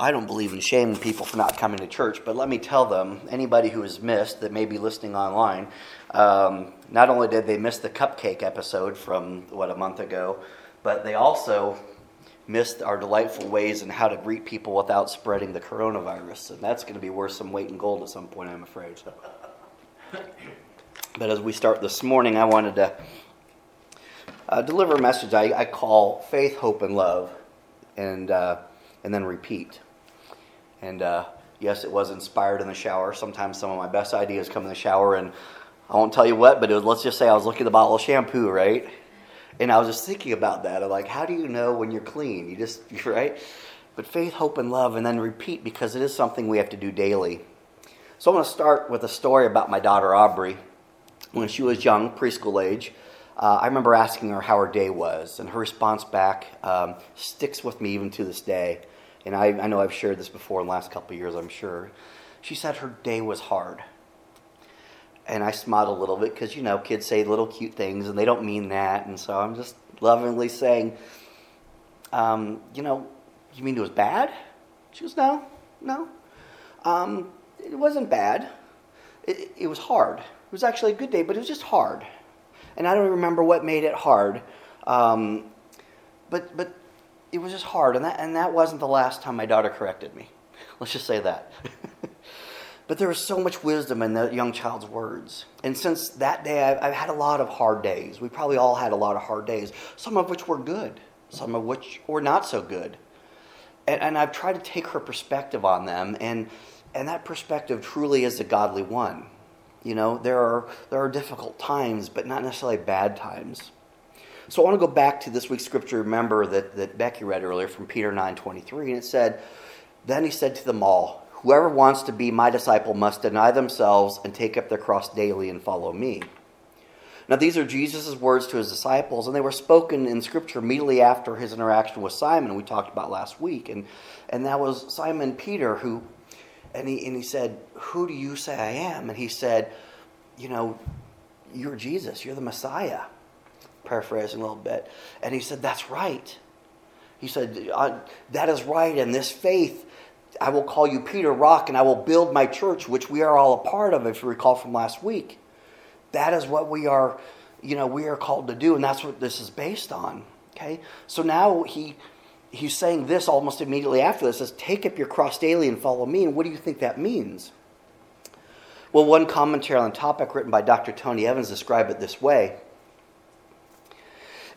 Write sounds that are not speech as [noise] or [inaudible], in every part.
I don't believe in shaming people for not coming to church, but let me tell them, anybody who has missed that may be listening online, um, not only did they miss the cupcake episode from, what, a month ago, but they also missed our delightful ways and how to greet people without spreading the coronavirus. And that's going to be worth some weight in gold at some point, I'm afraid. So. But as we start this morning, I wanted to uh, deliver a message I, I, call Faith, Hope, and Love, and, uh, and then repeat. And uh, yes, it was inspired in the shower. Sometimes some of my best ideas come in the shower, and I won't tell you what, but was, let's just say I was looking at the bottle of shampoo, right? And I was just thinking about that. I'm like, how do you know when you're clean? You just, [laughs] right? But faith, hope, and love, and then repeat because it is something we have to do daily. So I want to start with a story about my daughter Aubrey. When she was young, preschool age, uh, I remember asking her how her day was, and her response back um, sticks with me even to this day and I, I know I've shared this before in the last couple years, I'm sure. She said her day was hard. And I smiled a little bit because, you know, kids say little cute things and they don't mean that. And so I'm just lovingly saying, um, you know, you mean it was bad? She goes, no, no. Um, it wasn't bad. It, it was hard. It was actually a good day, but it was just hard. And I don't remember what made it hard. Um, but, but it was just hard, and that, and that wasn't the last time my daughter corrected me. [laughs] Let's just say that. [laughs] but there was so much wisdom in the young child's words. And since that day, I've, I've, had a lot of hard days. We probably all had a lot of hard days, some of which were good, some of which were not so good. And, and I've tried to take her perspective on them, and, and that perspective truly is a godly one. You know, there are, there are difficult times, but not necessarily bad times. So I want to go back to this week's scripture, remember, that, that Becky read earlier from Peter 9.23, and it said, Then he said to them all, Whoever wants to be my disciple must deny themselves and take up their cross daily and follow me. Now, these are Jesus' words to his disciples, and they were spoken in Scripture immediately after his interaction with Simon, we talked about last week. And, and that was Simon Peter who, and he, and he said, Who do you say I am? And he said, You know, you're Jesus, you're the Messiah paraphrasing a little bit. And he said, That's right. He said, That is right. And this faith, I will call you Peter Rock, and I will build my church, which we are all a part of, if you recall from last week. That is what we are, you know, we are called to do, and that's what this is based on. Okay? So now he he's saying this almost immediately after this says, Take up your cross daily and follow me. And what do you think that means? Well, one commentary on the topic written by Dr. Tony Evans described it this way.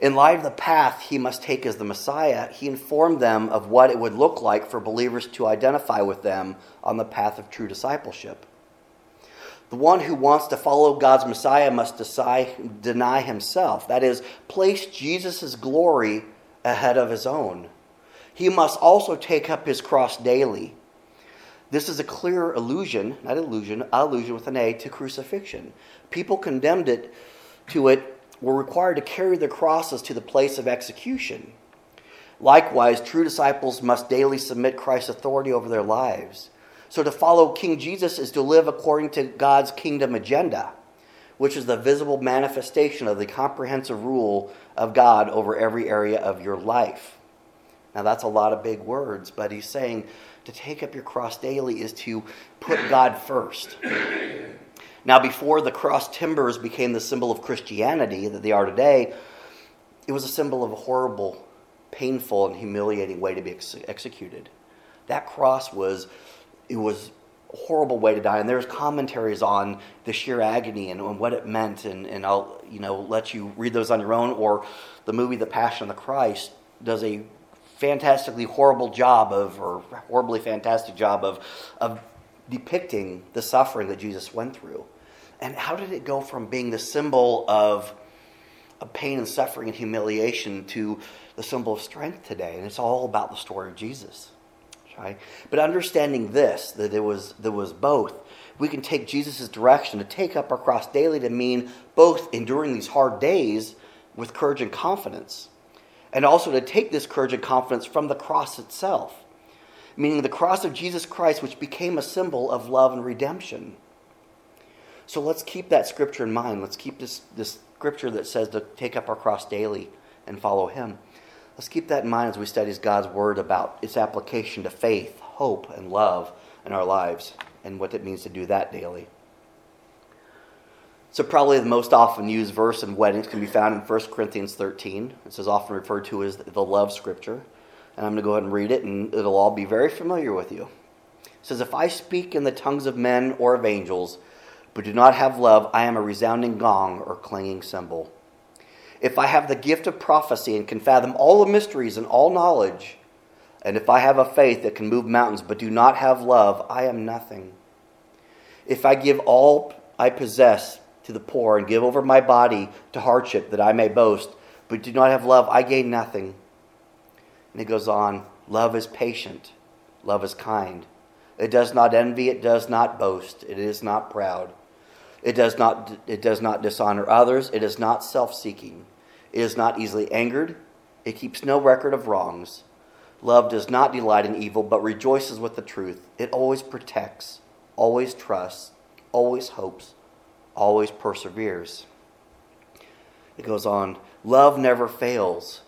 In light of the path he must take as the Messiah, he informed them of what it would look like for believers to identify with them on the path of true discipleship. The one who wants to follow God's Messiah must deny himself. That is, place Jesus' glory ahead of his own. He must also take up his cross daily. This is a clear allusion, not illusion, allusion with an A, to crucifixion. People condemned it to it were required to carry their crosses to the place of execution. Likewise, true disciples must daily submit Christ's authority over their lives. So to follow King Jesus is to live according to God's kingdom agenda, which is the visible manifestation of the comprehensive rule of God over every area of your life. Now, that's a lot of big words, but he's saying to take up your cross daily is to put God first. Now, before the cross timbers became the symbol of Christianity that they are today, it was a symbol of a horrible, painful, and humiliating way to be ex- executed. That cross was, it was a horrible way to die. And there's commentaries on the sheer agony and, and what it meant. And, and I'll, you know, let you read those on your own. Or the movie The Passion of the Christ does a fantastically horrible job of, or horribly fantastic job of, of depicting the suffering that Jesus went through. And how did it go from being the symbol of, pain and suffering and humiliation to the symbol of strength today? And it's all about the story of Jesus. Right? But understanding this, that it was there was both, we can take Jesus' direction to take up our cross daily to mean both enduring these hard days with courage and confidence, and also to take this courage and confidence from the cross itself meaning the cross of Jesus Christ, which became a symbol of love and redemption. So let's keep that scripture in mind. Let's keep this, this scripture that says to take up our cross daily and follow Him. Let's keep that in mind as we study God's Word about its application to faith, hope, and love in our lives and what it means to do that daily. So, probably the most often used verse in weddings can be found in 1 Corinthians 13. This is often referred to as the love scripture. And I'm going to go ahead and read it, and it'll all be very familiar with you. It says, If I speak in the tongues of men or of angels, but do not have love, I am a resounding gong or clanging cymbal. If I have the gift of prophecy and can fathom all the mysteries and all knowledge, and if I have a faith that can move mountains but do not have love, I am nothing. If I give all I possess to the poor and give over my body to hardship that I may boast, but do not have love, I gain nothing. And it goes on love is patient, love is kind. It does not envy, it does not boast, it is not proud. It does not, it does not dishonor others, it is not self seeking. It is not easily angered, it keeps no record of wrongs. Love does not delight in evil, but rejoices with the truth. It always protects, always trusts, always hopes always perseveres. It goes on Love never fails.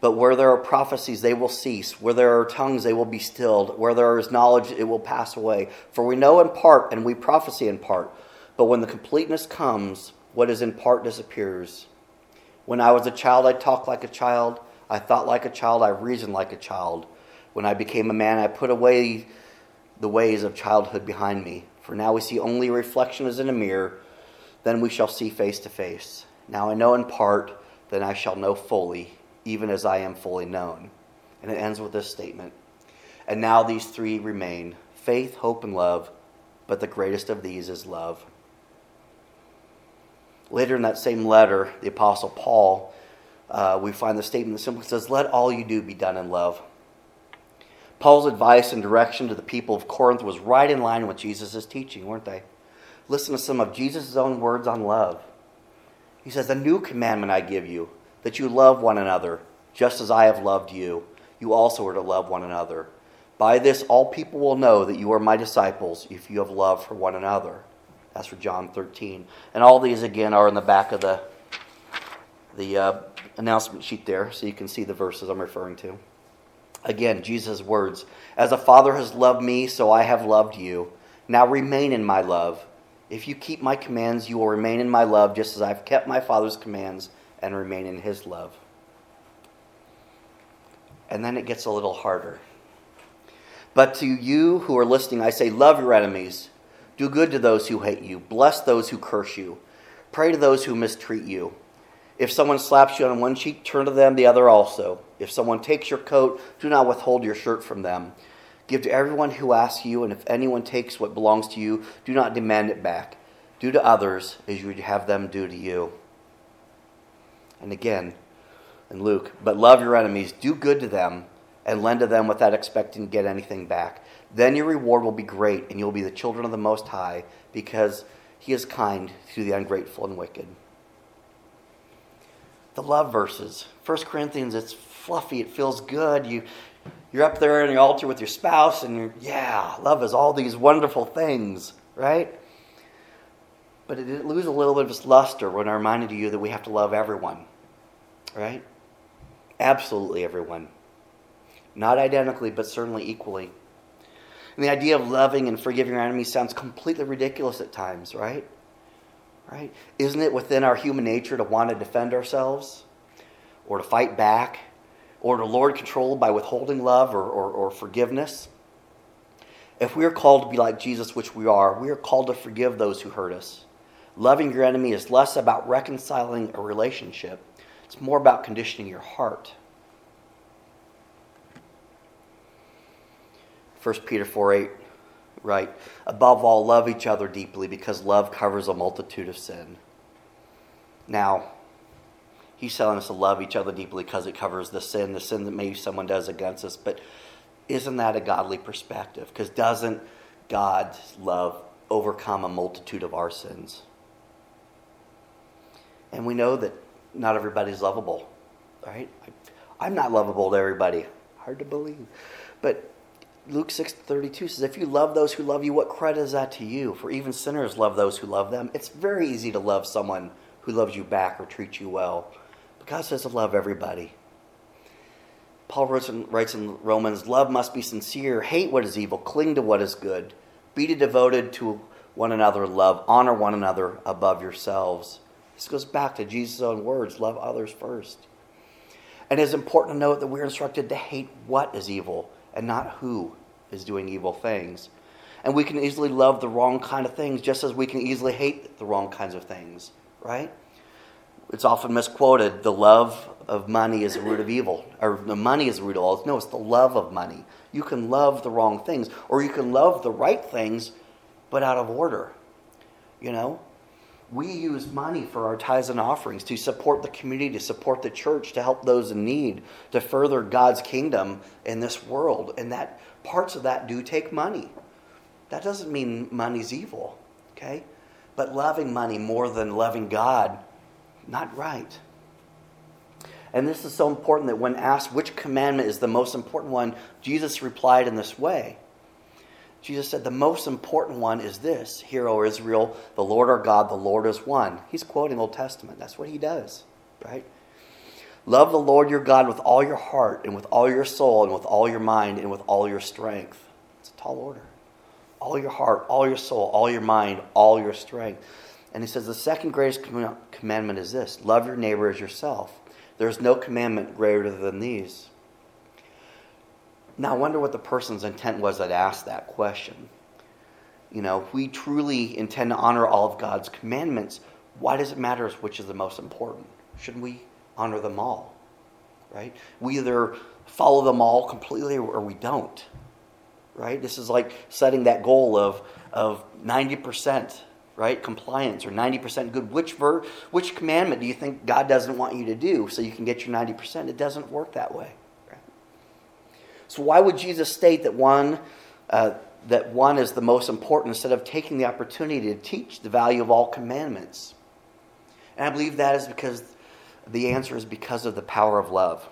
But where there are prophecies, they will cease. Where there are tongues, they will be stilled. Where there is knowledge, it will pass away. For we know in part, and we prophesy in part. But when the completeness comes, what is in part disappears. When I was a child, I talked like a child. I thought like a child. I reasoned like a child. When I became a man, I put away the ways of childhood behind me. For now we see only a reflection as in a mirror then we shall see face to face. Now I know in part, then I shall know fully, even as I am fully known. And it ends with this statement And now these three remain faith, hope, and love, but the greatest of these is love. Later in that same letter, the Apostle Paul, uh, we find the statement that simply says, Let all you do be done in love. Paul's advice and direction to the people of Corinth was right in line with Jesus' teaching, weren't they? Listen to some of Jesus' own words on love. He says, A new commandment I give you, that you love one another, just as I have loved you. You also are to love one another. By this, all people will know that you are my disciples if you have love for one another. That's for John 13. And all these, again, are in the back of the, the uh, announcement sheet there, so you can see the verses I'm referring to. Again, Jesus' words As a father has loved me, so I have loved you. Now remain in my love. If you keep my commands, you will remain in my love, just as I've kept my Father's commands and remain in his love. And then it gets a little harder. But to you who are listening, I say, love your enemies. Do good to those who hate you. Bless those who curse you. Pray to those who mistreat you. If someone slaps you on one cheek, turn to them the other also. If someone takes your coat, do not withhold your shirt from them. Give to everyone who asks you, and if anyone takes what belongs to you, do not demand it back. Do to others as you would have them do to you. And again, in Luke, but love your enemies, do good to them, and lend to them without expecting to get anything back. Then your reward will be great, and you'll be the children of the Most High, because He is kind to the ungrateful and wicked. The love verses. 1 Corinthians, it's fluffy, it feels good. You you're up there on the altar with your spouse, and you're, yeah, love is all these wonderful things, right? But it, it loses a little bit of its luster when I reminded you that we have to love everyone, right? Absolutely everyone. Not identically, but certainly equally. And the idea of loving and forgiving our enemies sounds completely ridiculous at times, right? Right? Isn't it within our human nature to want to defend ourselves or to fight back or to Lord control by withholding love or, or, or forgiveness. If we are called to be like Jesus, which we are, we are called to forgive those who hurt us. Loving your enemy is less about reconciling a relationship, it's more about conditioning your heart. 1 Peter 4 8, right? Above all, love each other deeply because love covers a multitude of sin. Now, He's telling us to love each other deeply because it covers the sin, the sin that maybe someone does against us. But isn't that a godly perspective? Because doesn't God's love overcome a multitude of our sins? And we know that not everybody's lovable, right? I'm not lovable to everybody. Hard to believe. But Luke 6:32 says if you love those who love you what credit is that to you? For even sinners love those who love them. It's very easy to love someone who loves you back or treats you well. But God says to love everybody. Paul writes in, writes in Romans, love must be sincere, hate what is evil, cling to what is good, be devoted to one another. Love, honor one another above yourselves. This goes back to Jesus' own words love others first. And it's important to note that we're instructed to hate what is evil and not who is doing evil things. And we can easily love the wrong kind of things just as we can easily hate the wrong kinds of things, right? It's often misquoted the love of money is the root of evil, or the money is the root of all. No, it's the love of money. You can love the wrong things, or you can love the right things, but out of order. You know? We use money for our tithes and offerings to support the community, to support the church, to help those in need, to further God's kingdom in this world. And that parts of that do take money. That doesn't mean money's evil, okay? But loving money more than loving God, not right. And this is so important that when asked which commandment is the most important one, Jesus replied in this way. Jesus said, The most important one is this Hear, O Israel, the Lord our God, the Lord is one. He's quoting Old Testament. That's what he does, right? Love the Lord your God with all your heart, and with all your soul, and with all your mind, and with all your strength. It's a tall order. All your heart, all your soul, all your mind, all your strength. And he says, The second greatest commandment is this love your neighbor as yourself. There's no commandment greater than these. Now, I wonder what the person's intent was that asked that question. You know, if we truly intend to honor all of God's commandments, why does it matter which is the most important? Shouldn't we honor them all? Right? We either follow them all completely or we don't. Right? This is like setting that goal of, of 90% right compliance or 90% good which ver- which commandment do you think god doesn't want you to do so you can get your 90% it doesn't work that way so why would Jesus state that one uh, that one is the most important instead of taking the opportunity to teach the value of all commandments? And I believe that is because the answer is because of the power of love.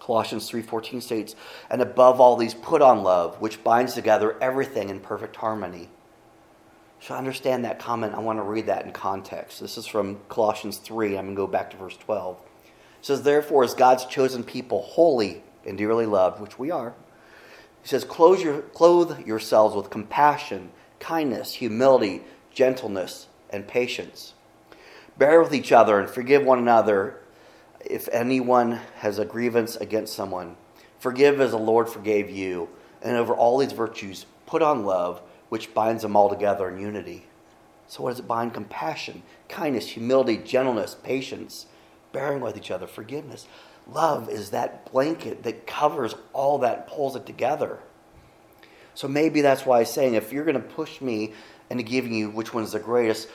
Colossians 3:14 states, "And above all these put on love, which binds together everything in perfect harmony." So understand that comment. I want to read that in context. This is from Colossians 3. I'm going to go back to verse 12. It says, Therefore, as God's chosen people, holy and dearly loved, which we are, he says, clothe, your, clothe yourselves with compassion, kindness, humility, gentleness, and patience. Bear with each other and forgive one another if anyone has a grievance against someone. Forgive as the Lord forgave you. And over all these virtues, put on love, which binds them all together in unity. So, what does it bind? Compassion, kindness, humility, gentleness, patience, bearing with each other, forgiveness. Love is that blanket that covers all that, pulls it together. So maybe that's why I'm saying if you're going to push me into giving you which one is the greatest,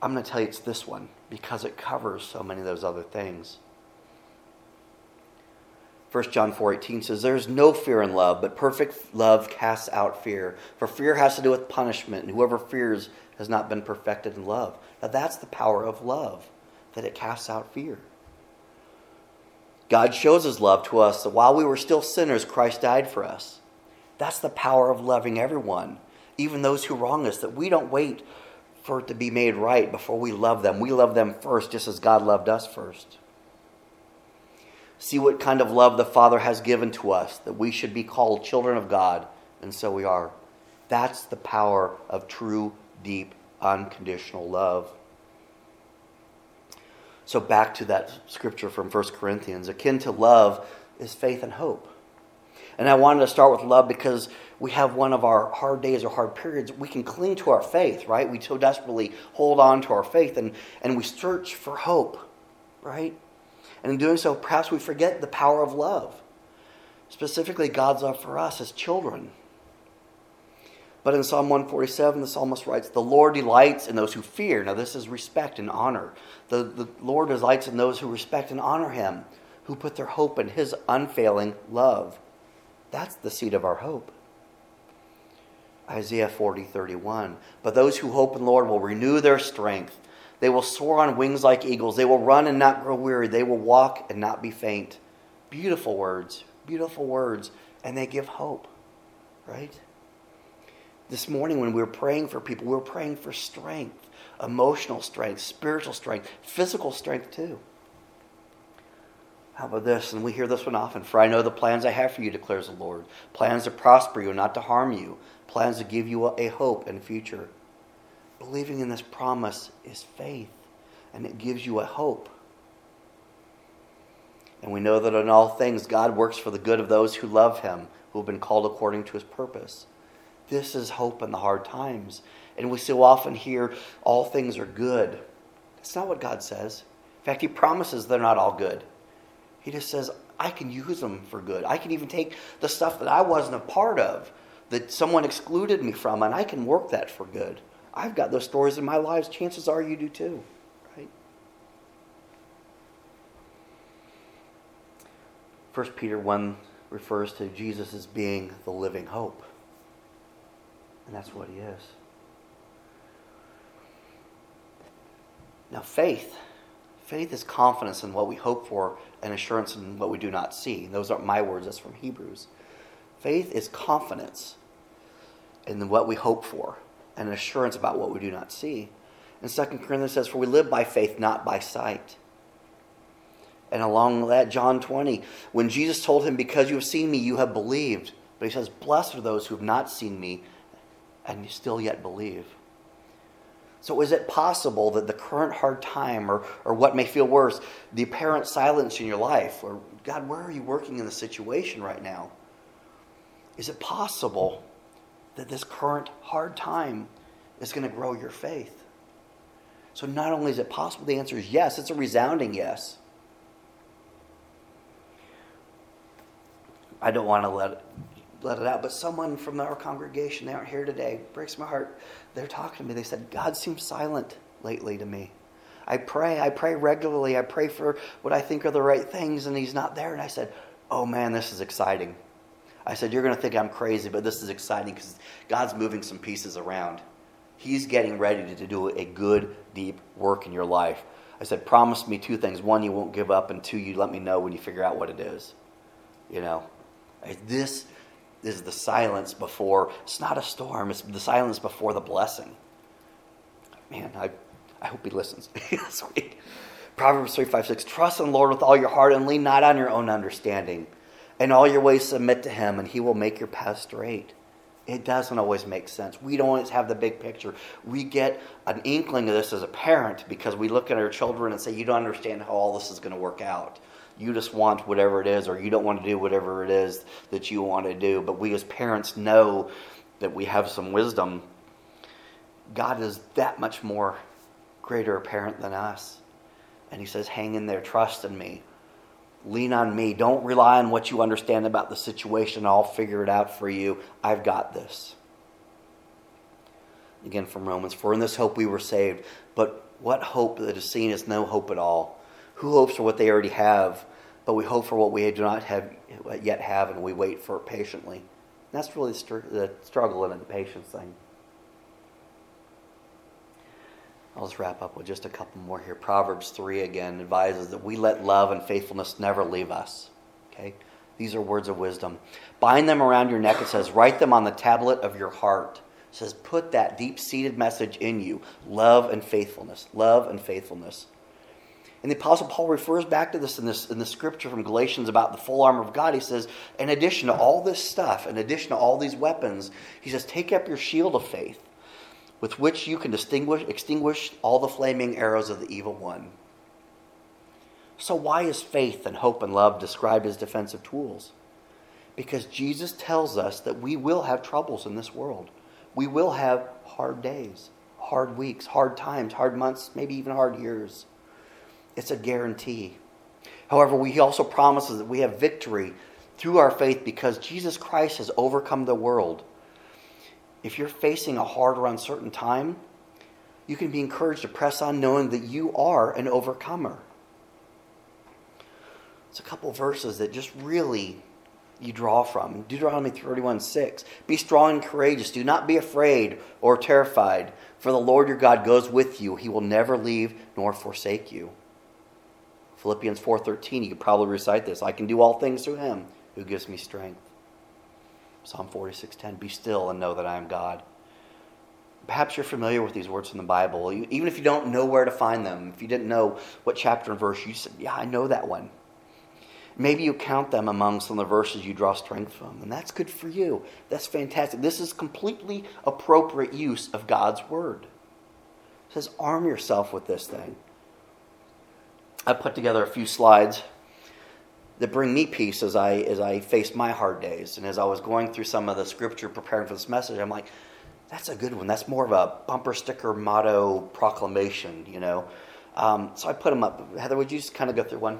I'm going to tell you it's this one because it covers so many of those other things. 1 John 4:18 says there's no fear in love, but perfect love casts out fear. For fear has to do with punishment, and whoever fears has not been perfected in love. Now that's the power of love, that it casts out fear. God shows his love to us that while we were still sinners, Christ died for us. That's the power of loving everyone, even those who wrong us, that we don't wait for it to be made right before we love them. We love them first, just as God loved us first. See what kind of love the Father has given to us, that we should be called children of God, and so we are. That's the power of true, deep, unconditional love. So, back to that scripture from 1 Corinthians akin to love is faith and hope. And I wanted to start with love because we have one of our hard days or hard periods. We can cling to our faith, right? We so desperately hold on to our faith and, and we search for hope, right? And in doing so, perhaps we forget the power of love, specifically God's love for us as children. But in Psalm 147, the psalmist writes, The Lord delights in those who fear. Now, this is respect and honor. The, the Lord delights in those who respect and honor him, who put their hope in his unfailing love. That's the seed of our hope. Isaiah 40, 31. But those who hope in the Lord will renew their strength. They will soar on wings like eagles. They will run and not grow weary. They will walk and not be faint. Beautiful words, beautiful words. And they give hope, right? This morning, when we were praying for people, we were praying for strength emotional strength, spiritual strength, physical strength too. How about this? And we hear this one often. For I know the plans I have for you, declares the Lord. Plans to prosper you, not to harm you. Plans to give you a hope and future. Believing in this promise is faith, and it gives you a hope. And we know that in all things God works for the good of those who love him, who have been called according to his purpose. This is hope in the hard times. And we so often hear all things are good. That's not what God says. In fact, he promises they're not all good. He just says, I can use them for good. I can even take the stuff that I wasn't a part of, that someone excluded me from, and I can work that for good. I've got those stories in my lives. Chances are you do too, right? First Peter 1 refers to Jesus as being the living hope. And that's what he is. Now, faith Faith is confidence in what we hope for and assurance in what we do not see. Those aren't my words, that's from Hebrews. Faith is confidence in what we hope for and assurance about what we do not see. And 2 Corinthians says, For we live by faith, not by sight. And along that, John 20, when Jesus told him, Because you have seen me, you have believed. But he says, Blessed are those who have not seen me and you still yet believe. So, is it possible that the current hard time, or, or what may feel worse, the apparent silence in your life, or God, where are you working in the situation right now? Is it possible that this current hard time is going to grow your faith? So, not only is it possible, the answer is yes, it's a resounding yes. I don't want to let let it out. But someone from our congregation, they aren't here today, breaks my heart. They're talking to me. They said, God seems silent lately to me. I pray, I pray regularly. I pray for what I think are the right things, and He's not there. And I said, Oh man, this is exciting. I said, You're going to think I'm crazy, but this is exciting because God's moving some pieces around. He's getting ready to do a good, deep work in your life. I said, Promise me two things. One, you won't give up, and two, you let me know when you figure out what it is. You know, this is the silence before, it's not a storm, it's the silence before the blessing. Man, I, I hope he listens. [laughs] Proverbs 3 5 6 Trust in the Lord with all your heart and lean not on your own understanding. In all your ways submit to him, and he will make your path straight. It doesn't always make sense. We don't always have the big picture. We get an inkling of this as a parent because we look at our children and say, You don't understand how all this is going to work out you just want whatever it is, or you don't want to do whatever it is that you want to do. But we as parents know that we have some wisdom. God is that much more greater a parent than us. And He says, Hang in there, trust in me. Lean on me. Don't rely on what you understand about the situation. I'll figure it out for you. I've got this. Again from Romans. For in this hope we were saved. But what hope that is seen is no hope at all. Who hopes for what they already have? But we hope for what we do not have yet have, and we wait for it patiently. That's really the struggle and the patience thing. I'll just wrap up with just a couple more here. Proverbs 3 again advises that we let love and faithfulness never leave us. Okay? These are words of wisdom. Bind them around your neck, it says. Write them on the tablet of your heart. It says, put that deep seated message in you love and faithfulness. Love and faithfulness. And the Apostle Paul refers back to this in, this in the scripture from Galatians about the full armor of God. He says, in addition to all this stuff, in addition to all these weapons, he says, take up your shield of faith, with which you can distinguish, extinguish all the flaming arrows of the evil one. So, why is faith and hope and love described as defensive tools? Because Jesus tells us that we will have troubles in this world. We will have hard days, hard weeks, hard times, hard months, maybe even hard years. It's a guarantee. However, he also promises that we have victory through our faith because Jesus Christ has overcome the world. If you're facing a hard or uncertain time, you can be encouraged to press on knowing that you are an overcomer. It's a couple verses that just really you draw from. Deuteronomy 31 6. Be strong and courageous. Do not be afraid or terrified, for the Lord your God goes with you. He will never leave nor forsake you. Philippians 4:13, you could probably recite this. I can do all things through him who gives me strength. Psalm 46:10, be still and know that I am God. Perhaps you're familiar with these words in the Bible. Even if you don't know where to find them, if you didn't know what chapter and verse, you said, "Yeah, I know that one." Maybe you count them among some of the verses you draw strength from, and that's good for you. That's fantastic. This is completely appropriate use of God's word. It says, arm yourself with this thing. I put together a few slides that bring me peace as I as I face my hard days. And as I was going through some of the scripture preparing for this message, I'm like, that's a good one. That's more of a bumper sticker motto proclamation, you know. Um, so I put them up. Heather, would you just kind of go through one?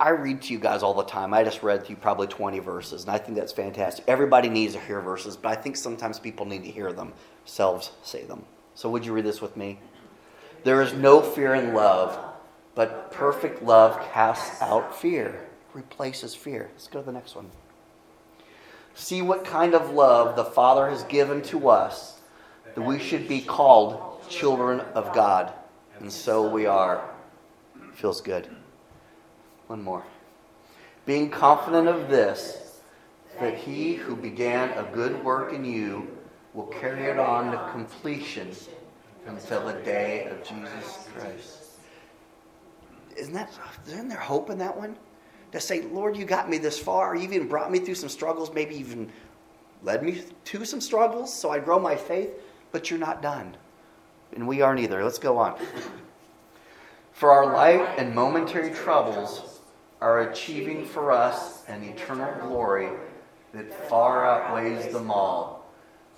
I read to you guys all the time. I just read to you probably 20 verses, and I think that's fantastic. Everybody needs to hear verses, but I think sometimes people need to hear themselves say them. So would you read this with me? There is no fear in love, but perfect love casts out fear, replaces fear. Let's go to the next one. See what kind of love the Father has given to us that we should be called children of God. And so we are. Feels good. One more. Being confident of this, that he who began a good work in you will carry it on to completion until the day of Jesus Christ. Isn't that isn't there hope in that one? To say, Lord, you got me this far. You even brought me through some struggles, maybe even led me to some struggles, so I grow my faith, but you're not done. And we aren't either. Let's go on. For our light and momentary troubles are achieving for us an eternal glory that far outweighs them all.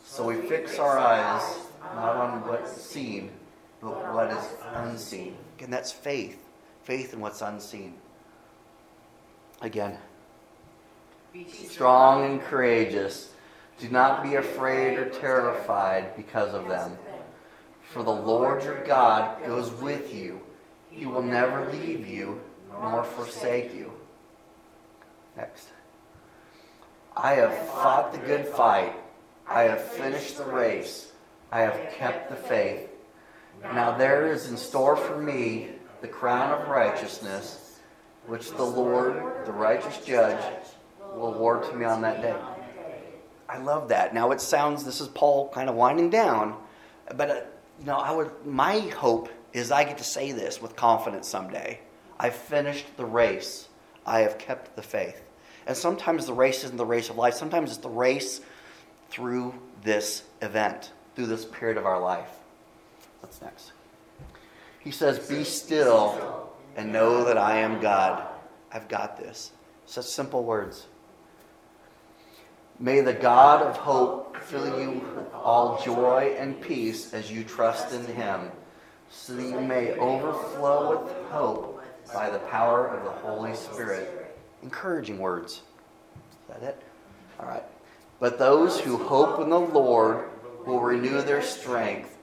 So we fix our eyes not on what's seen, but what is unseen. And that's faith. Faith in what's unseen. Again, be strong and courageous. Do not be afraid or terrified because of them. For the Lord your God goes with you. He will never leave you nor forsake you. Next. I have fought the good fight. I have finished the race. I have kept the faith. Now there is in store for me the crown of righteousness, which the Lord, the righteous judge, will award to me on that day. I love that. Now it sounds this is Paul kind of winding down, but uh, you know, I would my hope is I get to say this with confidence someday. I've finished the race. I have kept the faith. And sometimes the race isn't the race of life. Sometimes it's the race through this event, through this period of our life. What's next? He says, Be still and know that I am God. I've got this. Such simple words. May the God of hope fill you with all joy and peace as you trust in him, so that you may overflow with hope by the power of the Holy Spirit. Encouraging words. Is that it? All right. But those who hope in the Lord will renew their strength.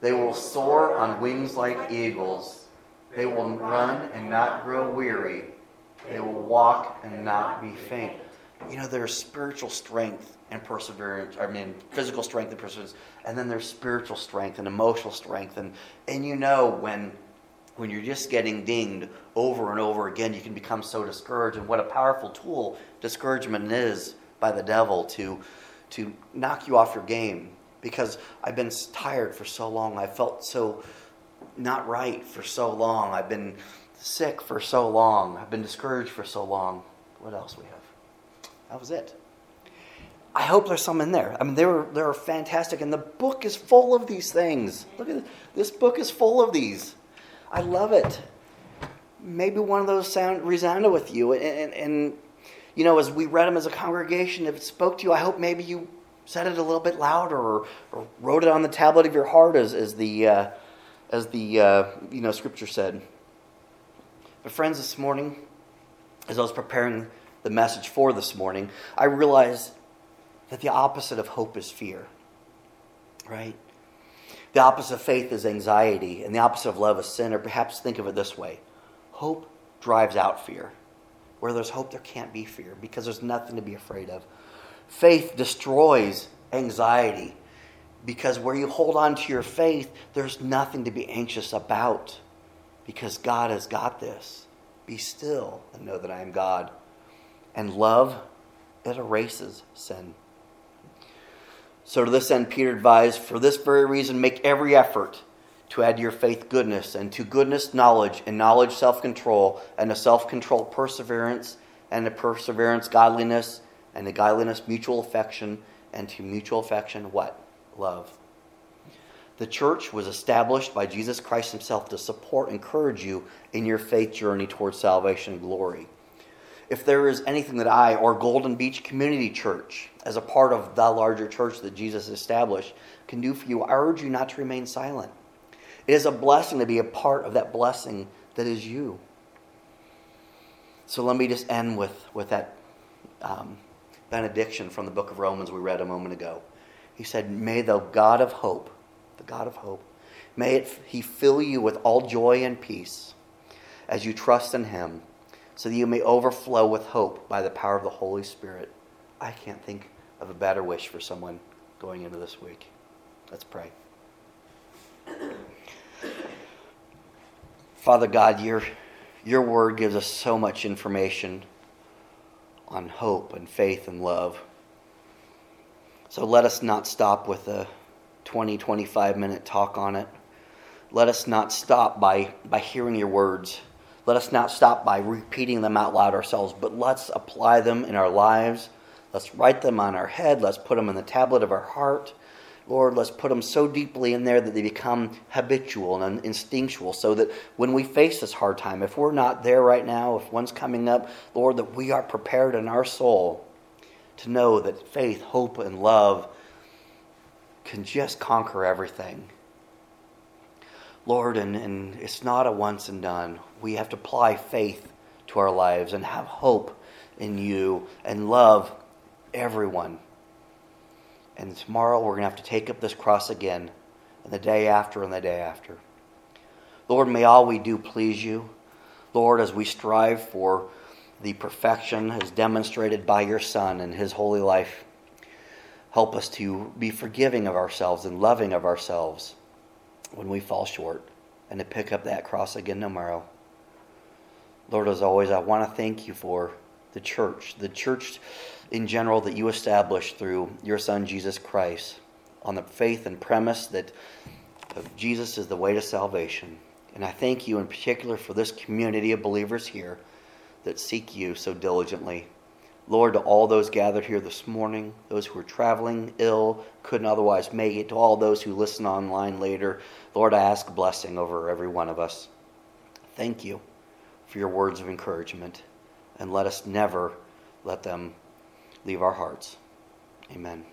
They will soar on wings like eagles. They will run and not grow weary. They will walk and not be faint. You know, there's spiritual strength and perseverance. I mean, physical strength and perseverance, and then there's spiritual strength and emotional strength. And and you know when when you're just getting dinged over and over again, you can become so discouraged. And what a powerful tool discouragement is by the devil to to knock you off your game because I've been tired for so long. I felt so not right for so long. I've been sick for so long. I've been discouraged for so long. What else we have? That was it. I hope there's some in there. I mean, they were they were fantastic, and the book is full of these things. Look at this. book is full of these. I love it. Maybe one of those sound resounded with you, and, and, and you know, as we read them as a congregation, if it spoke to you, I hope maybe you said it a little bit louder or, or wrote it on the tablet of your heart as, as the, uh, as the uh, you know, scripture said. But friends, this morning, as I was preparing the message for this morning, I realized that the opposite of hope is fear, right? The opposite of faith is anxiety, and the opposite of love is sin, or perhaps think of it this way hope drives out fear. Where there's hope, there can't be fear because there's nothing to be afraid of. Faith destroys anxiety because where you hold on to your faith, there's nothing to be anxious about because God has got this. Be still and know that I am God. And love, it erases sin. So, to this end, Peter advised, for this very reason, make every effort to add to your faith goodness, and to goodness knowledge, and knowledge self control, and to self control perseverance, and to perseverance godliness, and to godliness mutual affection, and to mutual affection what? Love. The church was established by Jesus Christ Himself to support encourage you in your faith journey towards salvation and glory. If there is anything that I or Golden Beach Community Church, as a part of the larger church that Jesus established, can do for you, I urge you not to remain silent. It is a blessing to be a part of that blessing that is you. So let me just end with, with that um, benediction from the book of Romans we read a moment ago. He said, May the God of hope, the God of hope, may it, he fill you with all joy and peace as you trust in him, so that you may overflow with hope by the power of the Holy Spirit. I can't think of a better wish for someone going into this week. Let's pray. Father God, your, your word gives us so much information on hope and faith and love. So let us not stop with a 20, 25 minute talk on it. Let us not stop by, by hearing your words. Let us not stop by repeating them out loud ourselves, but let's apply them in our lives. Let's write them on our head. Let's put them in the tablet of our heart. Lord, let's put them so deeply in there that they become habitual and instinctual so that when we face this hard time, if we're not there right now, if one's coming up, Lord, that we are prepared in our soul to know that faith, hope, and love can just conquer everything. Lord, and, and it's not a once and done. We have to apply faith to our lives and have hope in you and love everyone and tomorrow we're going to have to take up this cross again, and the day after, and the day after. Lord, may all we do please you. Lord, as we strive for the perfection as demonstrated by your Son and his holy life, help us to be forgiving of ourselves and loving of ourselves when we fall short, and to pick up that cross again tomorrow. Lord, as always, I want to thank you for the church, the church in general that you established through your Son, Jesus Christ, on the faith and premise that Jesus is the way to salvation. And I thank you in particular for this community of believers here that seek you so diligently. Lord, to all those gathered here this morning, those who are traveling ill, couldn't otherwise make it, to all those who listen online later, Lord, I ask blessing over every one of us. Thank you for your words of encouragement, and let us never let them leave our hearts. Amen.